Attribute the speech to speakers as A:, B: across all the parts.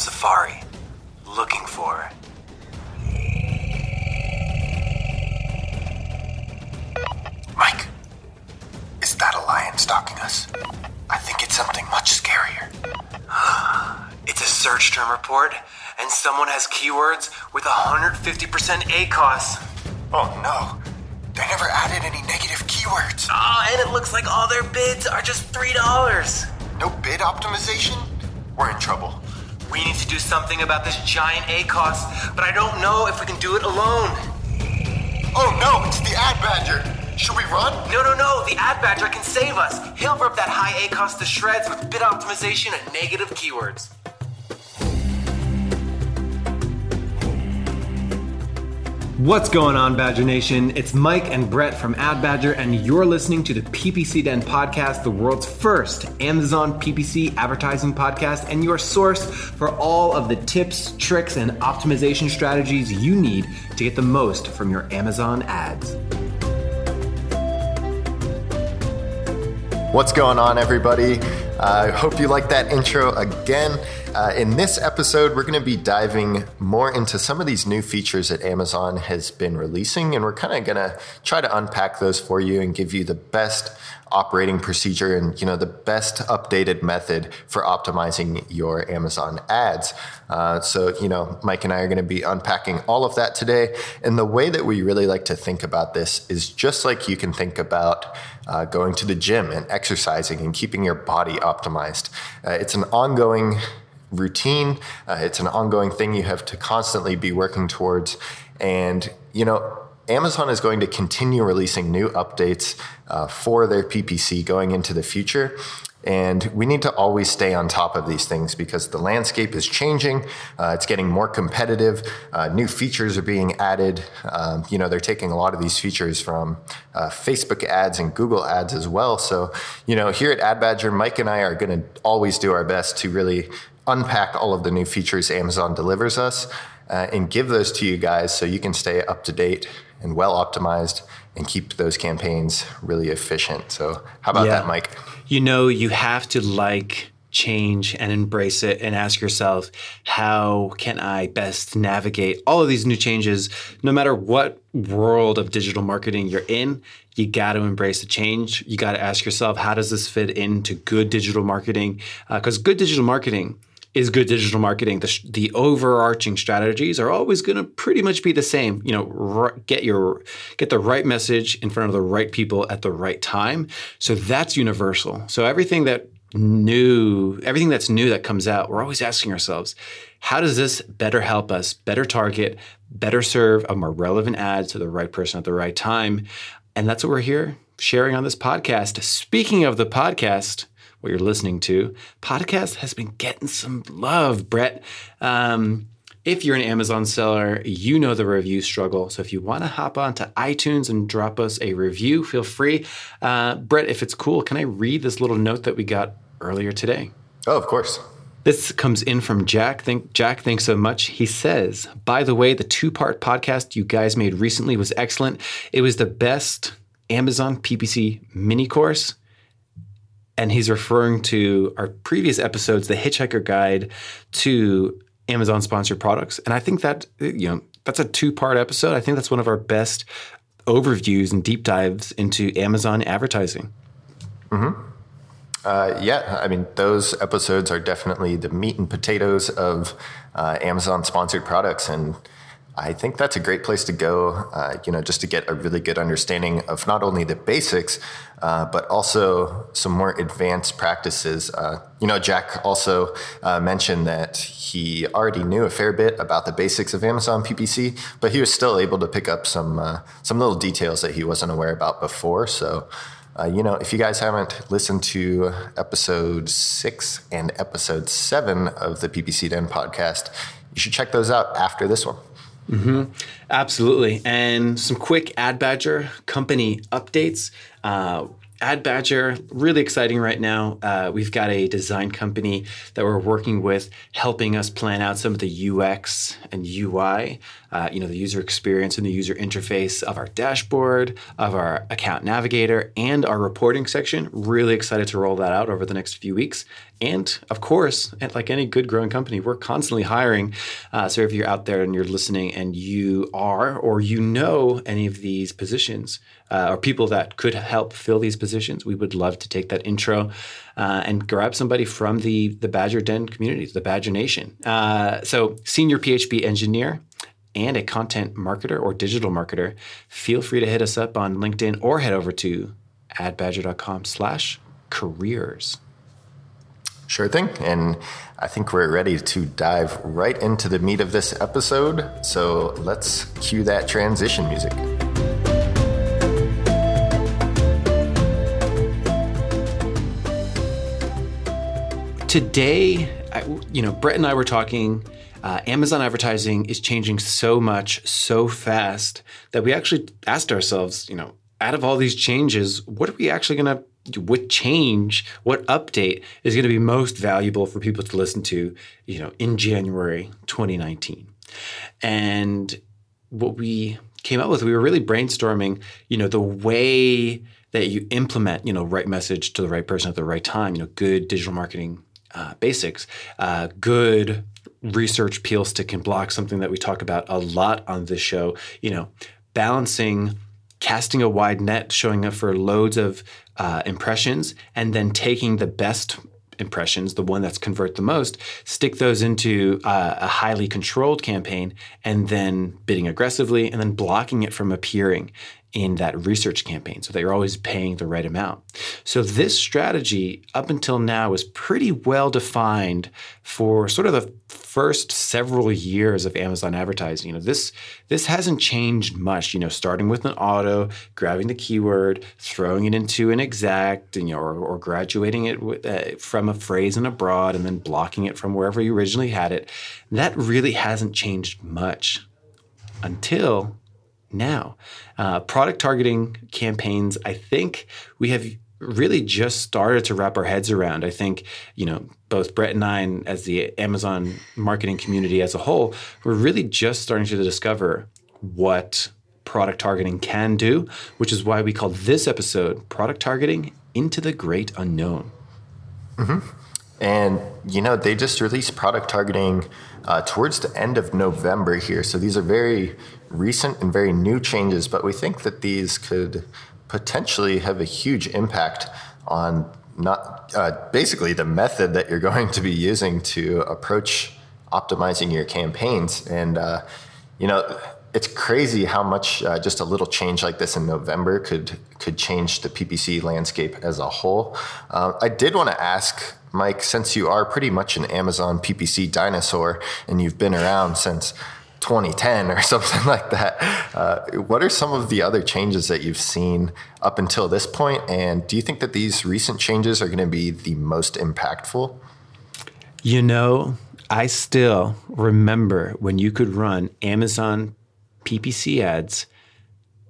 A: African savannah on safari, looking for. Mike, is that a lion stalking us? I think it's something much scarier. it's a search term report, and someone has keywords with 150% ACOS. Oh no, they never added any negative keywords. Ah, and it looks like all their bids are just $3. No bid optimization? We're in trouble. We need to do something about this giant ACOS, but I don't know if we can do it alone. Oh no, it's the Ad Badger. Should we run? No, no, no. The Ad Badger can save us. He'll rip that high ACOS to shreds with bid optimization and negative keywords.
B: What's going on, Badger Nation? It's Mike and Brett from Ad Badger, and you're listening to the PPC Den podcast, the world's first Amazon PPC advertising podcast, and your source for all of the tips, tricks, and optimization strategies you need to get the most from your Amazon ads.
C: What's going on, everybody? I uh, hope you like that intro again. Uh, in this episode, we're going to be diving more into some of these new features that Amazon has been releasing, and we're kind of going to try to unpack those for you and give you the best operating procedure and you know the best updated method for optimizing your Amazon ads. Uh, so you know, Mike and I are going to be unpacking all of that today. And the way that we really like to think about this is just like you can think about uh, going to the gym and exercising and keeping your body optimized. Uh, it's an ongoing routine. Uh, it's an ongoing thing you have to constantly be working towards. And you know, Amazon is going to continue releasing new updates uh, for their PPC going into the future. And we need to always stay on top of these things because the landscape is changing. Uh, it's getting more competitive. Uh, new features are being added. Um, you know, they're taking a lot of these features from uh, Facebook ads and Google ads as well. So, you know, here at Ad Badger, Mike and I are going to always do our best to really unpack all of the new features Amazon delivers us uh, and give those to you guys so you can stay up to date and well optimized and keep those campaigns really efficient. So, how about yeah. that, Mike?
B: You know, you have to like change and embrace it and ask yourself, how can I best navigate all of these new changes? No matter what world of digital marketing you're in, you got to embrace the change. You got to ask yourself, how does this fit into good digital marketing? Because uh, good digital marketing is good digital marketing. The, the overarching strategies are always going to pretty much be the same. You know, r- get your get the right message in front of the right people at the right time. So that's universal. So everything that new, everything that's new that comes out, we're always asking ourselves, how does this better help us, better target, better serve a more relevant ad to the right person at the right time? And that's what we're here sharing on this podcast. Speaking of the podcast, what you're listening to. Podcast has been getting some love, Brett. Um, if you're an Amazon seller, you know the review struggle. So if you want to hop onto iTunes and drop us a review, feel free. Uh, Brett, if it's cool, can I read this little note that we got earlier today?
C: Oh, of course.
B: This comes in from Jack. Thank Jack, thanks so much. He says, "By the way, the two-part podcast you guys made recently was excellent. It was the best Amazon PPC mini course and he's referring to our previous episodes, the Hitchhiker Guide to Amazon sponsored products. And I think that you know that's a two part episode. I think that's one of our best overviews and deep dives into Amazon advertising.
C: Hmm. Uh, yeah, I mean those episodes are definitely the meat and potatoes of uh, Amazon sponsored products, and I think that's a great place to go, uh, you know, just to get a really good understanding of not only the basics, uh, but also some more advanced practices. Uh, you know, Jack also uh, mentioned that he already knew a fair bit about the basics of Amazon PPC, but he was still able to pick up some uh, some little details that he wasn't aware about before. So. Uh, you know, if you guys haven't listened to episode six and episode seven of the PPC Den podcast, you should check those out after this one.
B: Mm-hmm. Absolutely. And some quick Ad Badger company updates. Uh, Ad Badger, really exciting right now. Uh, we've got a design company that we're working with, helping us plan out some of the UX and UI, uh, you know, the user experience and the user interface of our dashboard, of our account navigator, and our reporting section. Really excited to roll that out over the next few weeks. and of course, like any good growing company, we're constantly hiring. Uh, so if you're out there and you're listening and you are or you know any of these positions uh, or people that could help fill these positions, we would love to take that intro uh, and grab somebody from the the Badger Den community, the Badger Nation. Uh, so senior PHP engineer and a content marketer or digital marketer, feel free to hit us up on LinkedIn or head over to adbadger.com slash careers.
C: Sure thing. And I think we're ready to dive right into the meat of this episode. So let's cue that transition music.
B: Today, I, you know, Brett and I were talking. Uh, Amazon advertising is changing so much, so fast that we actually asked ourselves, you know, out of all these changes, what are we actually going to what change, what update is going to be most valuable for people to listen to, you know, in January 2019. And what we came up with, we were really brainstorming, you know, the way that you implement, you know, right message to the right person at the right time, you know, good digital marketing uh, basics, uh, good research peel stick and block, something that we talk about a lot on this show, you know, balancing casting a wide net, showing up for loads of uh, impressions, and then taking the best impressions, the one that's convert the most, stick those into uh, a highly controlled campaign, and then bidding aggressively, and then blocking it from appearing in that research campaign so that you're always paying the right amount. So this strategy up until now was pretty well defined for sort of the first several years of Amazon advertising. You know, this this hasn't changed much, you know, starting with an auto, grabbing the keyword, throwing it into an exact, you know, or, or graduating it with, uh, from a phrase and a broad and then blocking it from wherever you originally had it. That really hasn't changed much until now. Uh, product targeting campaigns, I think we have really just started to wrap our heads around. I think, you know, both Brett and I, and as the Amazon marketing community as a whole, we're really just starting to discover what product targeting can do, which is why we call this episode Product Targeting Into the Great Unknown.
C: Mm-hmm. And, you know, they just released product targeting uh, towards the end of November here. So these are very recent and very new changes, but we think that these could potentially have a huge impact on not uh, basically the method that you're going to be using to approach optimizing your campaigns. And, uh, you know, it's crazy how much uh, just a little change like this in November could could change the PPC landscape as a whole. Uh, I did want to ask Mike, since you are pretty much an Amazon PPC dinosaur and you've been around since 2010 or something like that, uh, what are some of the other changes that you've seen up until this point? And do you think that these recent changes are going to be the most impactful?
B: You know, I still remember when you could run Amazon PPC ads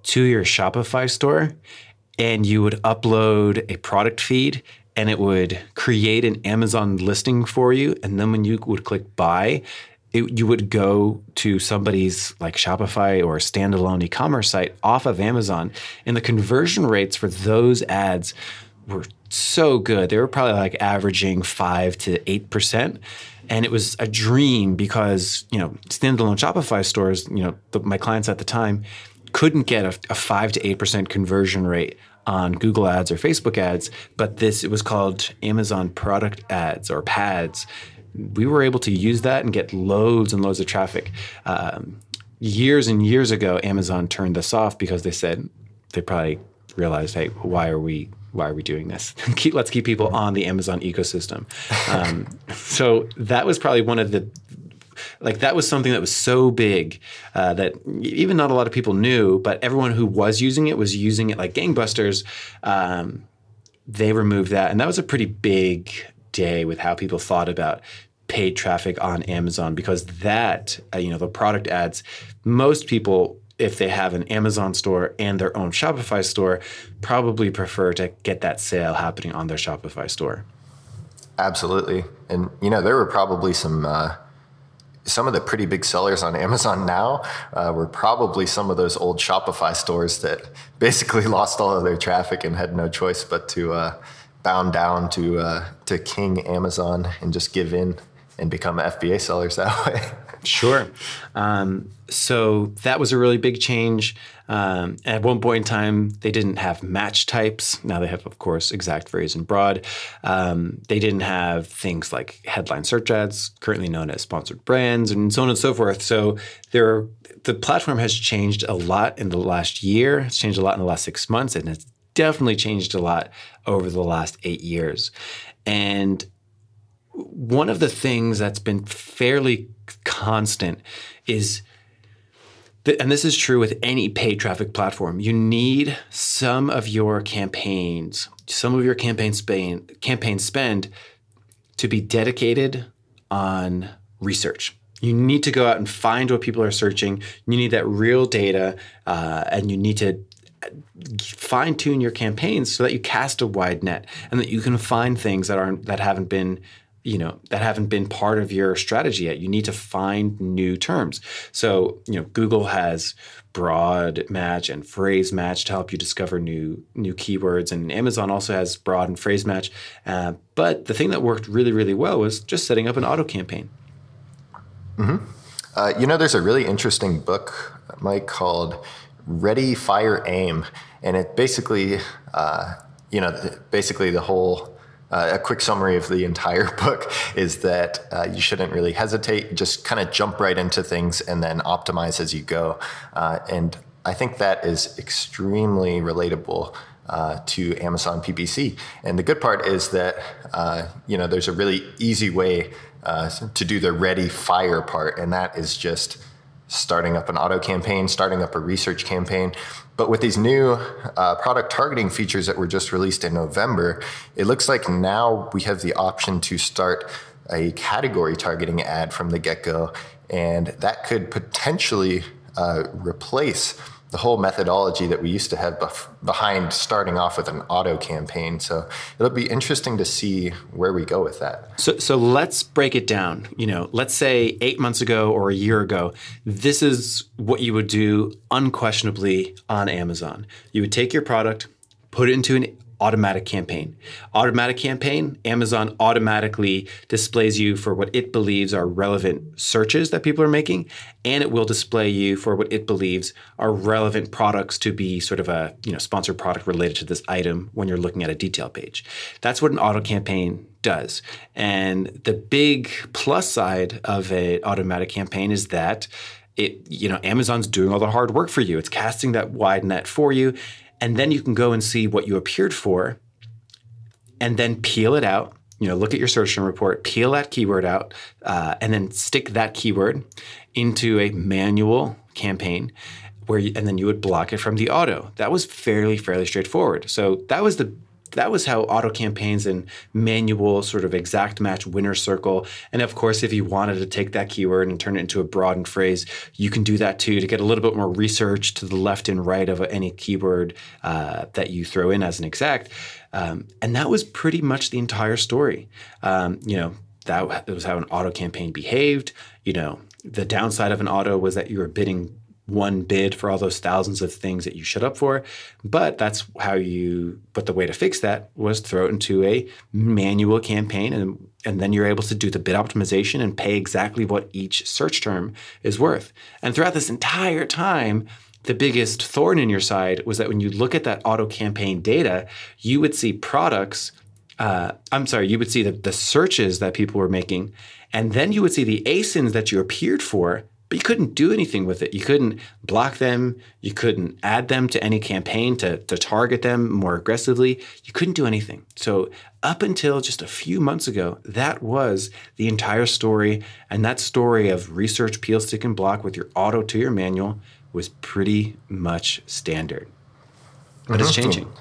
B: to your Shopify store and you would upload a product feed and it would create an Amazon listing for you. And then when you would click buy, it, you would go to somebody's like Shopify or standalone e-commerce site off of Amazon, and the conversion rates for those ads were so good. They were probably like averaging five to eight percent, and it was a dream because you know standalone Shopify stores, you know, the, my clients at the time couldn't get a, a five to eight percent conversion rate on Google Ads or Facebook ads, but this it was called Amazon Product Ads or PADs. We were able to use that and get loads and loads of traffic. Um, years and years ago, Amazon turned this off because they said they probably realized, hey, why are we why are we doing this? keep, let's keep people on the Amazon ecosystem. Um, so that was probably one of the like that was something that was so big uh, that even not a lot of people knew, but everyone who was using it was using it like gangbusters. Um, they removed that, and that was a pretty big day with how people thought about paid traffic on Amazon because that uh, you know the product ads most people if they have an Amazon store and their own Shopify store, probably prefer to get that sale happening on their Shopify store.
C: Absolutely. And, you know, there were probably some. Uh, some of the pretty big sellers on Amazon now uh, were probably some of those old Shopify stores that basically lost all of their traffic and had no choice but to uh, bound down to uh, to King Amazon and just give in and become FBA sellers that way.
B: Sure. Um, so that was a really big change. Um, at one point in time, they didn't have match types. Now they have, of course, exact, phrase, and broad. Um, they didn't have things like headline search ads, currently known as sponsored brands, and so on and so forth. So there, the platform has changed a lot in the last year. It's changed a lot in the last six months, and it's definitely changed a lot over the last eight years. And one of the things that's been fairly constant is and this is true with any paid traffic platform. You need some of your campaigns, some of your campaign spend, campaign spend to be dedicated on research. You need to go out and find what people are searching. You need that real data, uh, and you need to fine tune your campaigns so that you cast a wide net and that you can find things that aren't that haven't been you know that haven't been part of your strategy yet. You need to find new terms. So you know google has broad match and phrase match to help you discover new new keywords and amazon also has broad and phrase match. Uh, but the thing that worked really really well was just setting up an auto campaign.
C: Mm-hmm. uh, you know there's a really interesting book mike called ready fire aim and it basically uh, you know basically the whole uh, a quick summary of the entire book is that uh, you shouldn't really hesitate, just kind of jump right into things and then optimize as you go. Uh, and I think that is extremely relatable. Uh, to Amazon PPC, and the good part is that uh, you know there's a really easy way uh, to do the ready fire part, and that is just starting up an auto campaign, starting up a research campaign. But with these new uh, product targeting features that were just released in November, it looks like now we have the option to start a category targeting ad from the get go. And that could potentially uh, replace the whole methodology that we used to have bef- behind starting off with an auto campaign. So it'll be interesting to see where we go with that.
B: So, so let's break it down. You know, let's say eight months ago or a year ago, this is what you would do unquestionably on Amazon. You would take your product, put it into an automatic campaign. Automatic campaign, Amazon automatically displays you for what it believes are relevant searches that people are making, and it will display you for what it believes are relevant products to be sort of a you know sponsored product related to this item when you're looking at a detail page. That's what an auto campaign does. And the big plus side of an automatic campaign is that it, you know, Amazon's doing all the hard work for you. It's casting that wide net for you and then you can go and see what you appeared for and then peel it out. You know look at your search term report peel that keyword out uh, and then stick that keyword into a manual campaign where you, and then you would block it from the auto. That was fairly fairly straightforward. So that was the that was how auto campaigns and manual sort of exact match winner circle. And of course, if you wanted to take that keyword and turn it into a broad and phrase, you can do that too to get a little bit more research to the left and right of any keyword uh, that you throw in as an exact. Um, and that was pretty much the entire story. Um, you know, that was how an auto campaign behaved. You know, the downside of an auto was that you were bidding one bid for all those thousands of things that you showed up for. But that's how you, but the way to fix that was throw it into a manual campaign and, and then you're able to do the bid optimization and pay exactly what each search term is worth. And throughout this entire time, the biggest thorn in your side was that when you look at that auto campaign data, you would see products. Uh, I'm sorry, you would see the, the searches that people were making, and then you would see the ASINs that you appeared for but you couldn't do anything with it. You couldn't block them. You couldn't add them to any campaign to, to target them more aggressively. You couldn't do anything. So, up until just a few months ago, that was the entire story. And that story of research, peel, stick, and block with your auto to your manual was pretty much standard. But mm-hmm. it's changing.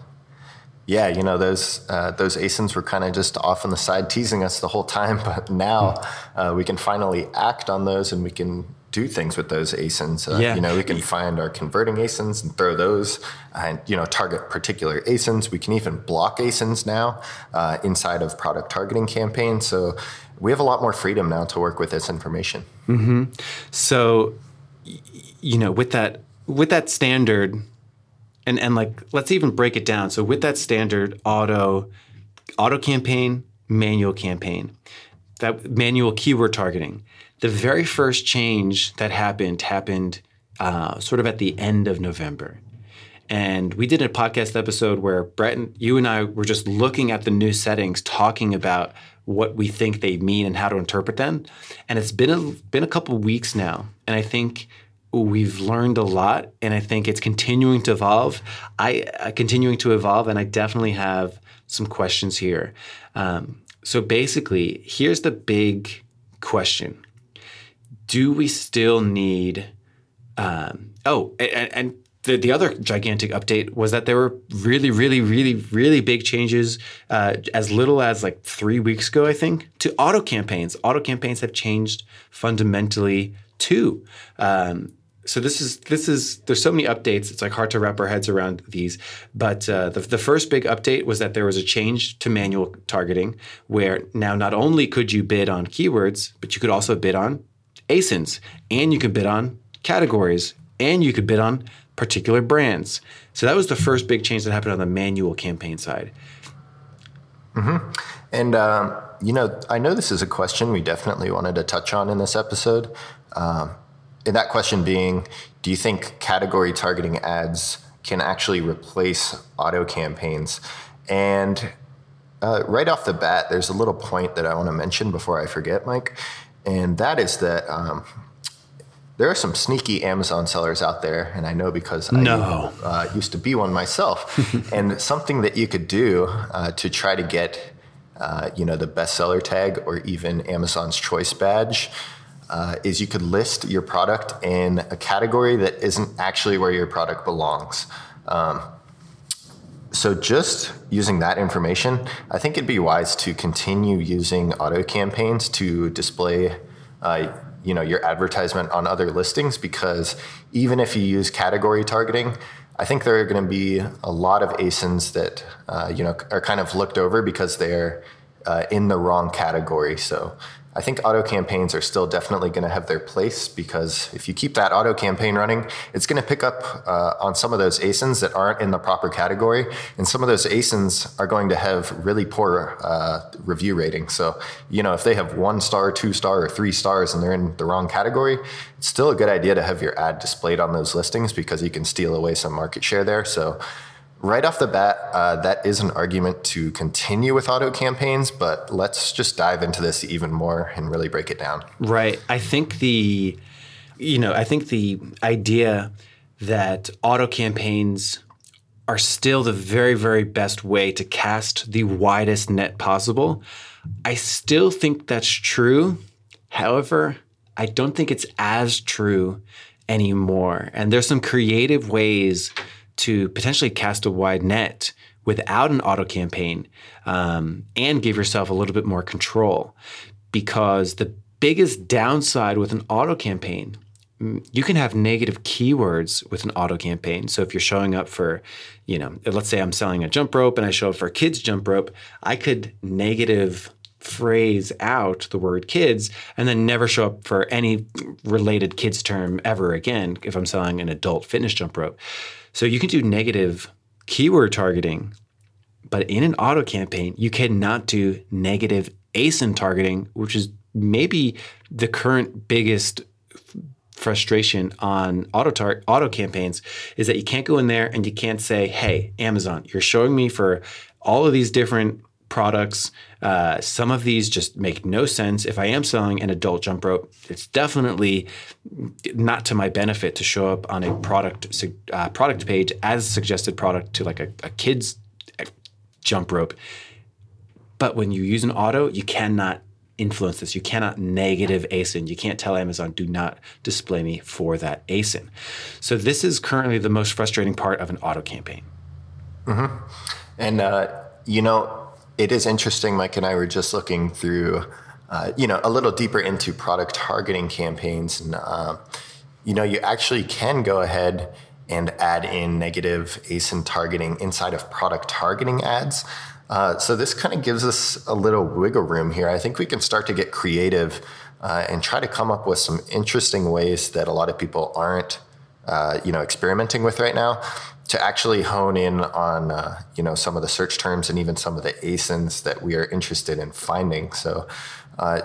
C: Yeah, you know those uh, those ASINs were kind of just off on the side teasing us the whole time, but now mm-hmm. uh, we can finally act on those, and we can do things with those ASINs. Uh, yeah. You know, we can find our converting ASINs and throw those and, you know, target particular ASINs. We can even block ASINs now uh, inside of product targeting campaigns. So we have a lot more freedom now to work with this information.
B: Mm-hmm. So, you know, with that, with that standard and, and like, let's even break it down. So with that standard auto auto campaign, manual campaign, that manual keyword targeting. The very first change that happened happened uh, sort of at the end of November. And we did a podcast episode where Brett and you and I were just looking at the new settings, talking about what we think they mean and how to interpret them. And it's been a been a couple weeks now, and I think we've learned a lot, and I think it's continuing to evolve. I uh, continuing to evolve, and I definitely have some questions here. Um, so basically, here's the big question: Do we still need? Um, oh, and, and the, the other gigantic update was that there were really, really, really, really big changes uh, as little as like three weeks ago, I think, to auto campaigns. Auto campaigns have changed fundamentally too. Um, so this is this is there's so many updates. It's like hard to wrap our heads around these. But uh, the, the first big update was that there was a change to manual targeting, where now not only could you bid on keywords, but you could also bid on ASINs, and you could bid on categories, and you could bid on particular brands. So that was the first big change that happened on the manual campaign side.
C: Mm-hmm. And, um, you know, I know this is a question we definitely wanted to touch on in this episode. Um, and that question being do you think category targeting ads can actually replace auto campaigns? And uh, right off the bat, there's a little point that I want to mention before I forget, Mike. And that is that um, there are some sneaky Amazon sellers out there, and I know because
B: no.
C: I uh, used to be one myself. and something that you could do uh, to try to get, uh, you know, the bestseller tag or even Amazon's choice badge uh, is you could list your product in a category that isn't actually where your product belongs. Um, so just using that information, I think it'd be wise to continue using auto campaigns to display uh, you know your advertisement on other listings because even if you use category targeting i think there are going to be a lot of asins that uh, you know are kind of looked over because they're uh, in the wrong category. So I think auto campaigns are still definitely going to have their place because if you keep that auto campaign running, it's going to pick up uh, on some of those ASINs that aren't in the proper category. And some of those ASINs are going to have really poor uh, review ratings. So, you know, if they have one star, two star, or three stars and they're in the wrong category, it's still a good idea to have your ad displayed on those listings because you can steal away some market share there. So, Right off the bat, uh, that is an argument to continue with auto campaigns, but let's just dive into this even more and really break it down.
B: Right. I think the, you know, I think the idea that auto campaigns are still the very, very best way to cast the widest net possible. I still think that's true. However, I don't think it's as true anymore. And there's some creative ways to potentially cast a wide net without an auto campaign um, and give yourself a little bit more control. Because the biggest downside with an auto campaign, mm, you can have negative keywords with an auto campaign. So if you're showing up for, you know, let's say I'm selling a jump rope and I show up for a kids jump rope, I could negative phrase out the word kids and then never show up for any related kids term ever again if I'm selling an adult fitness jump rope. So you can do negative keyword targeting, but in an auto campaign, you cannot do negative ASIN targeting, which is maybe the current biggest frustration on auto tar- auto campaigns is that you can't go in there and you can't say, "Hey, Amazon, you're showing me for all of these different products. Uh, some of these just make no sense. If I am selling an adult jump rope, it's definitely not to my benefit to show up on a product uh, product page as a suggested product to like a, a kid's uh, jump rope. But when you use an auto, you cannot influence this. You cannot negative ASIN. You can't tell Amazon, do not display me for that ASIN. So this is currently the most frustrating part of an auto campaign.
C: Mm-hmm. And, uh, you know, it is interesting. Mike and I were just looking through, uh, you know, a little deeper into product targeting campaigns, and uh, you know, you actually can go ahead and add in negative ASIN targeting inside of product targeting ads. Uh, so this kind of gives us a little wiggle room here. I think we can start to get creative uh, and try to come up with some interesting ways that a lot of people aren't, uh, you know, experimenting with right now. To actually hone in on uh, you know some of the search terms and even some of the ASINs that we are interested in finding. So, uh,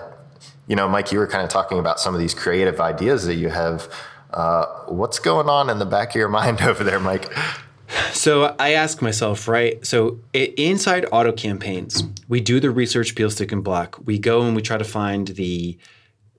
C: you know, Mike, you were kind of talking about some of these creative ideas that you have. Uh, what's going on in the back of your mind over there, Mike?
B: So I ask myself, right? So inside auto campaigns, we do the research peel stick and block. We go and we try to find the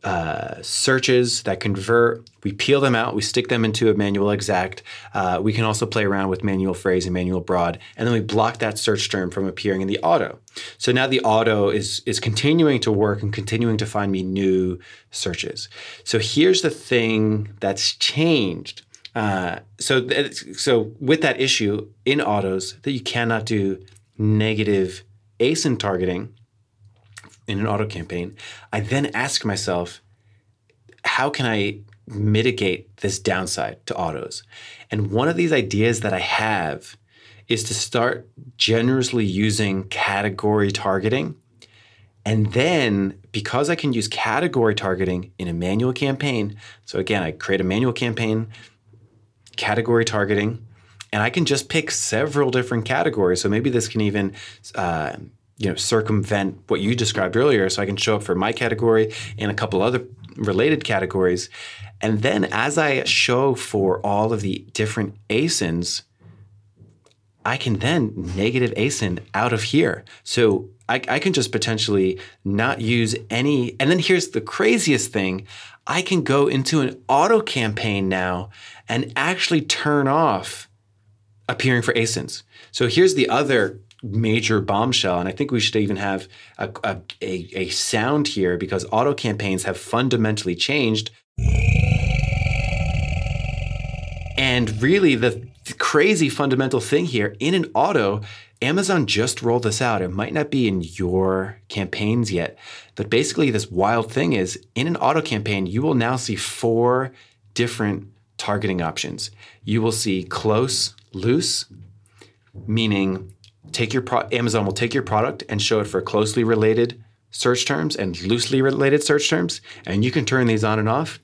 B: uh, searches that convert. We peel them out. We stick them into a manual exact. Uh, we can also play around with manual phrase and manual broad, and then we block that search term from appearing in the auto. So now the auto is is continuing to work and continuing to find me new searches. So here's the thing that's changed. Uh, so so with that issue in autos that you cannot do negative ASIN targeting in an auto campaign, I then ask myself, how can I mitigate this downside to autos? And one of these ideas that I have is to start generously using category targeting. And then, because I can use category targeting in a manual campaign, so again, I create a manual campaign, category targeting, and I can just pick several different categories. So maybe this can even uh, you know circumvent what you described earlier so i can show up for my category and a couple other related categories. And then as i show for all of the different asins i can then negative asin out of here. So I, I can just potentially not use any and then here's the craziest thing. I can go into an auto campaign now and actually turn off appearing for asins so here's the other major bombshell. And I think we should even have a, a, a, sound here because auto campaigns have fundamentally changed. And really, the crazy fundamental thing here in an auto, Amazon just rolled this out. It might not be in your campaigns yet, but basically, this wild thing is in an auto campaign, you will now see four different targeting options. You will see close, loose, meaning take your pro- Amazon will take your product and show it for closely related search terms and loosely related search terms, and you can turn these on and off,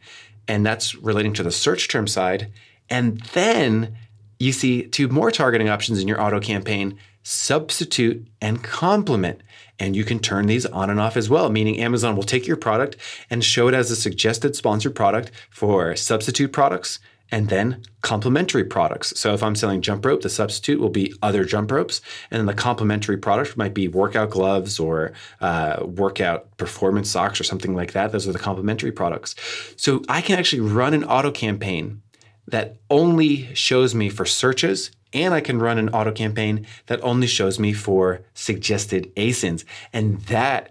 B: and that's relating to the search term side. And then you see two more targeting options in your auto campaign: substitute and complement. And you can turn these on and off as well, meaning Amazon will take your product and show it as a suggested sponsored product for substitute products and then complementary products. So if I'm selling jump rope, the substitute will be other jump ropes, and then the complementary product might be workout gloves or uh, workout performance socks or something like that. Those are the complementary products. So I can actually run an auto campaign that only shows me for searches and I can run an auto campaign that only shows me for suggested ASINs. And that,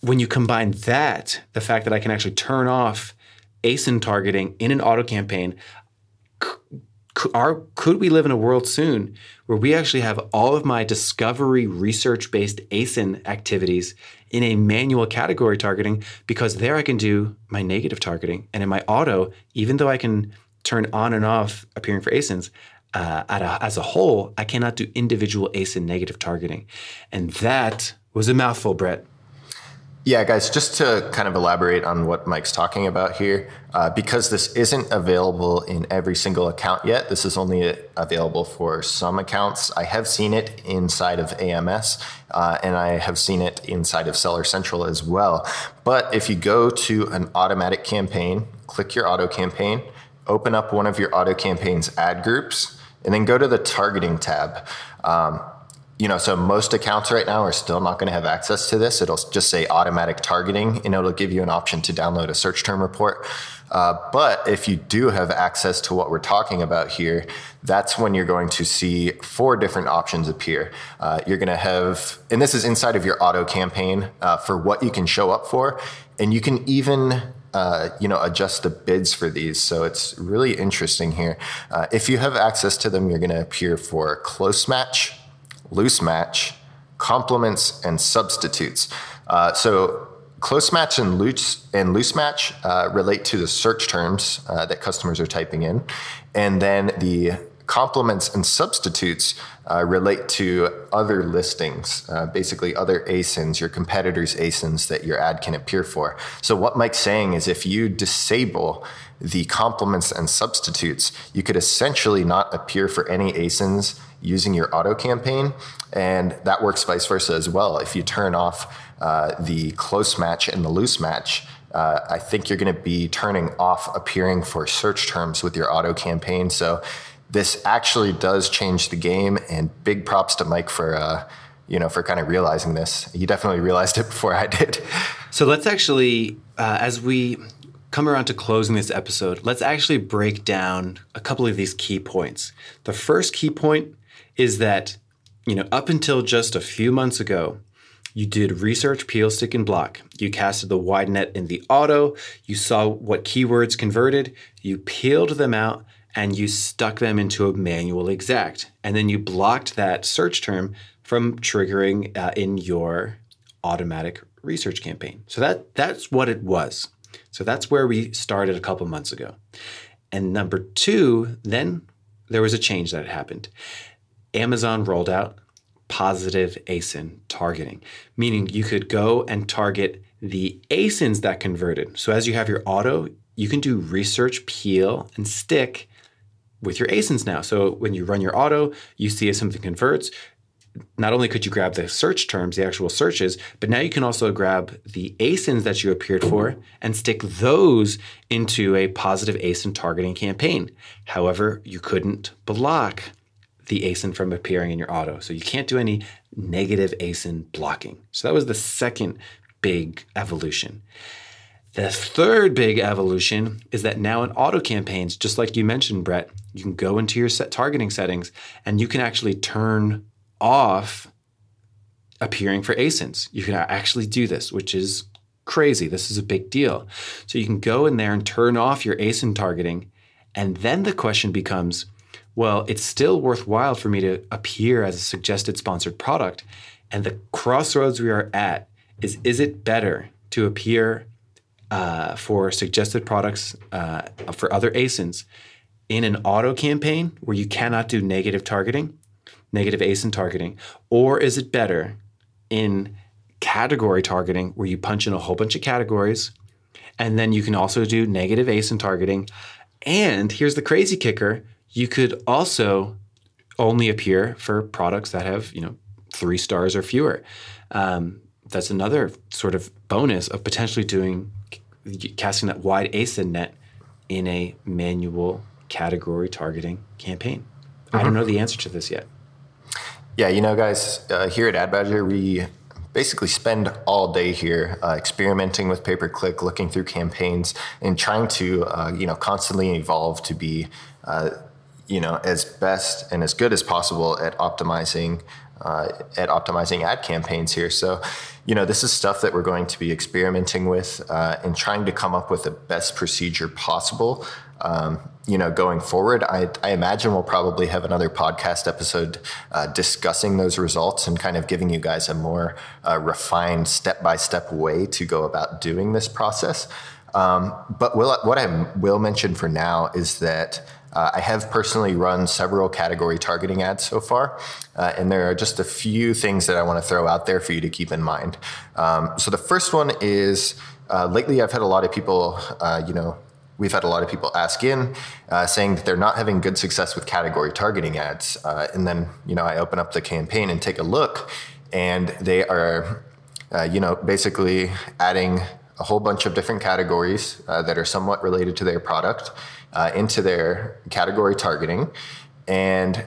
B: when you combine that, the fact that I can actually turn off ASIN targeting in an auto campaign, are, could we live in a world soon where we actually have all of my discovery research based ASIN activities in a manual category targeting because there I can do my negative targeting. And in my auto, even though I can turn on and off appearing for ASINs, uh, a, as a whole, I cannot do individual ASIN negative targeting. And that was a mouthful, Brett.
C: Yeah, guys, just to kind of elaborate on what Mike's talking about here, uh, because this isn't available in every single account yet, this is only available for some accounts. I have seen it inside of AMS, uh, and I have seen it inside of Seller Central as well. But if you go to an automatic campaign, click your auto campaign, open up one of your auto campaigns ad groups, and then go to the targeting tab. Um, you know, so most accounts right now are still not going to have access to this. It'll just say automatic targeting, and it'll give you an option to download a search term report. Uh, but if you do have access to what we're talking about here, that's when you're going to see four different options appear. Uh, you're going to have, and this is inside of your auto campaign uh, for what you can show up for, and you can even uh, you know adjust the bids for these so it's really interesting here uh, if you have access to them you're going to appear for close match loose match, complements, and substitutes. Uh, so close match and loose and loose match uh, relate to the search terms uh, that customers are typing in, and then the complements and substitutes uh, relate to other listings, uh, basically other ASINs, your competitors' ASINs that your ad can appear for. So, what Mike's saying is if you disable the complements and substitutes, you could essentially not appear for any ASINs using your auto campaign. And that works vice versa as well. If you turn off uh, the close match and the loose match, uh, I think you're going to be turning off appearing for search terms with your auto campaign. So this actually does change the game. And big props to Mike for. Uh, you know, for kind of realizing this, he definitely realized it before I did.
B: So let's actually, uh, as we come around to closing this episode, let's actually break down a couple of these key points. The first key point is that, you know, up until just a few months ago, you did research, peel, stick, and block. You casted the wide net in the auto. You saw what keywords converted. You peeled them out and you stuck them into a manual exact. And then you blocked that search term from triggering uh, in your automatic research campaign. So that that's what it was. So that's where we started a couple months ago. And number two, then there was a change that happened. Amazon rolled out positive ASIN targeting, meaning you could go and target the ASINs that converted. So as you have your auto, you can do research, peel, and stick with your ASINs now. So when you run your auto, you see if something converts. Not only could you grab the search terms, the actual searches, but now you can also grab the ASINs that you appeared for and stick those into a positive ASIN targeting campaign. However, you couldn't block the ASIN from appearing in your auto. So you can't do any negative ASIN blocking. So that was the second big evolution. The third big evolution is that now in auto campaigns, just like you mentioned, Brett, you can go into your set targeting settings and you can actually turn off appearing for ASINs. You can actually do this, which is crazy. This is a big deal. So you can go in there and turn off your ASIN targeting. And then the question becomes well, it's still worthwhile for me to appear as a suggested sponsored product. And the crossroads we are at is is it better to appear uh, for suggested products uh, for other ASINs in an auto campaign where you cannot do negative targeting, negative ASIN targeting, or is it better in category targeting where you punch in a whole bunch of categories and then you can also do negative ASIN targeting. And here's the crazy kicker you could also only appear for products that have, you know, three stars or fewer. Um, that's another sort of bonus of potentially doing casting that wide ASIN net in a manual category targeting campaign. Mm-hmm. I don't know the answer to this yet.
C: Yeah, you know, guys, uh, here at Ad Badger, we basically spend all day here uh, experimenting with pay per click, looking through campaigns, and trying to, uh, you know, constantly evolve to be uh, you know as best and as good as possible at optimizing uh, at optimizing ad campaigns here. So, you know, this is stuff that we're going to be experimenting with uh, and trying to come up with the best procedure possible. Um, you know, going forward, I, I, imagine we'll probably have another podcast episode uh, discussing those results and kind of giving you guys a more uh, refined step by step way to go about doing this process. Um, but will, what I will mention for now is that uh, I have personally run several category targeting ads so far, uh, and there are just a few things that I want to throw out there for you to keep in mind. Um, so the first one is uh, lately I've had a lot of people, uh, you know, we've had a lot of people ask in uh, saying that they're not having good success with category targeting ads, uh, and then you know I open up the campaign and take a look, and they are, you know, basically adding a whole bunch of different categories that are somewhat related to their product uh, into their category targeting. And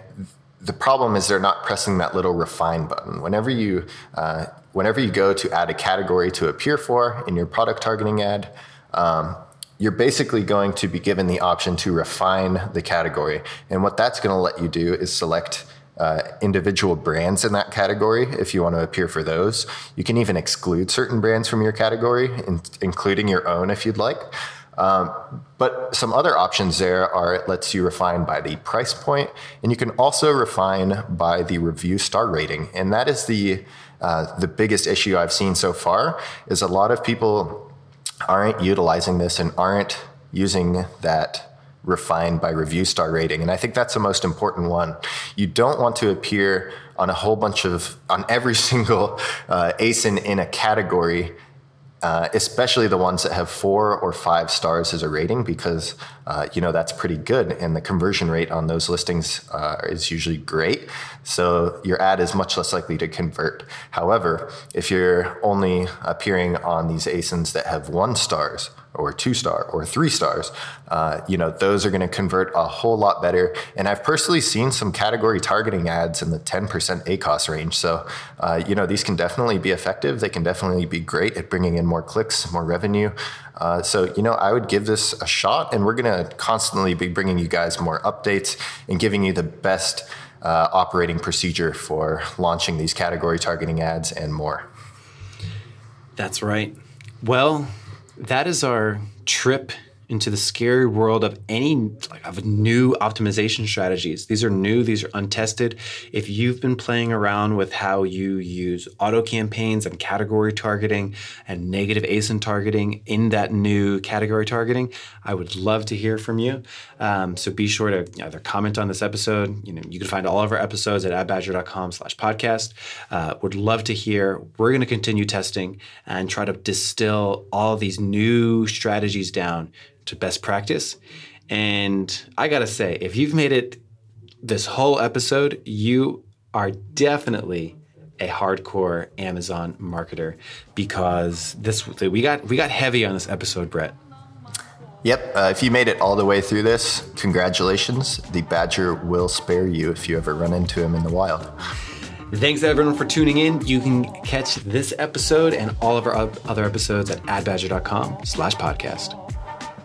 C: the problem is they're not pressing that little refine button. Whenever you uh, whenever you go to add a category to appear for in your product targeting ad, um, you're basically going to be given the option to refine the category. And what that's going to let you do is select uh, individual brands in that category if you want to appear for those. You can even exclude certain brands from your category, in, including your own if you'd like. Um, but some other options there are it lets you refine by the price point, and you can also refine by the review star rating. And that is the uh, the biggest issue I've seen so far is a lot of people aren't utilizing this and aren't using that refined by review star rating. And I think that's the most important one. You don't want to appear on a whole bunch of, on every single uh, ASIN in a category uh, especially the ones that have four or five stars as a rating, because uh, you know that's pretty good, and the conversion rate on those listings uh, is usually great. So your ad is much less likely to convert. However, if you're only appearing on these ASINs that have one stars or two star or three stars, uh, you know, those are going to convert a whole lot better. And I've personally seen some category targeting ads in the 10% ACOS range. So, uh, you know, these can definitely be effective. They can definitely be great at bringing in more clicks, more revenue. Uh, so, you know, I would give this a shot, and we're going to constantly be bringing you guys more updates and giving you the best uh, operating procedure for launching these category targeting ads and more.
B: That's right. Well, that is our trip into the scary world of any of new optimization strategies. These are new, these are untested. If you've been playing around with how you use auto campaigns and category targeting and negative ASIN targeting in that new category targeting, I would love to hear from you. Um, so be sure to either comment on this episode. You know, you can find all of our episodes at adbadger.com slash podcast. Uh, would love to hear. We're going to continue testing and try to distill all these new strategies down to best practice. And I got to say, if you've made it this whole episode, you are definitely a hardcore Amazon marketer because this we got we got heavy on this episode, Brett.
C: Yep. Uh, if you made it all the way through this, congratulations. The badger will spare you if you ever run into him in the wild.
B: Thanks everyone for tuning in. You can catch this episode and all of our other episodes at adbadger.com slash podcast.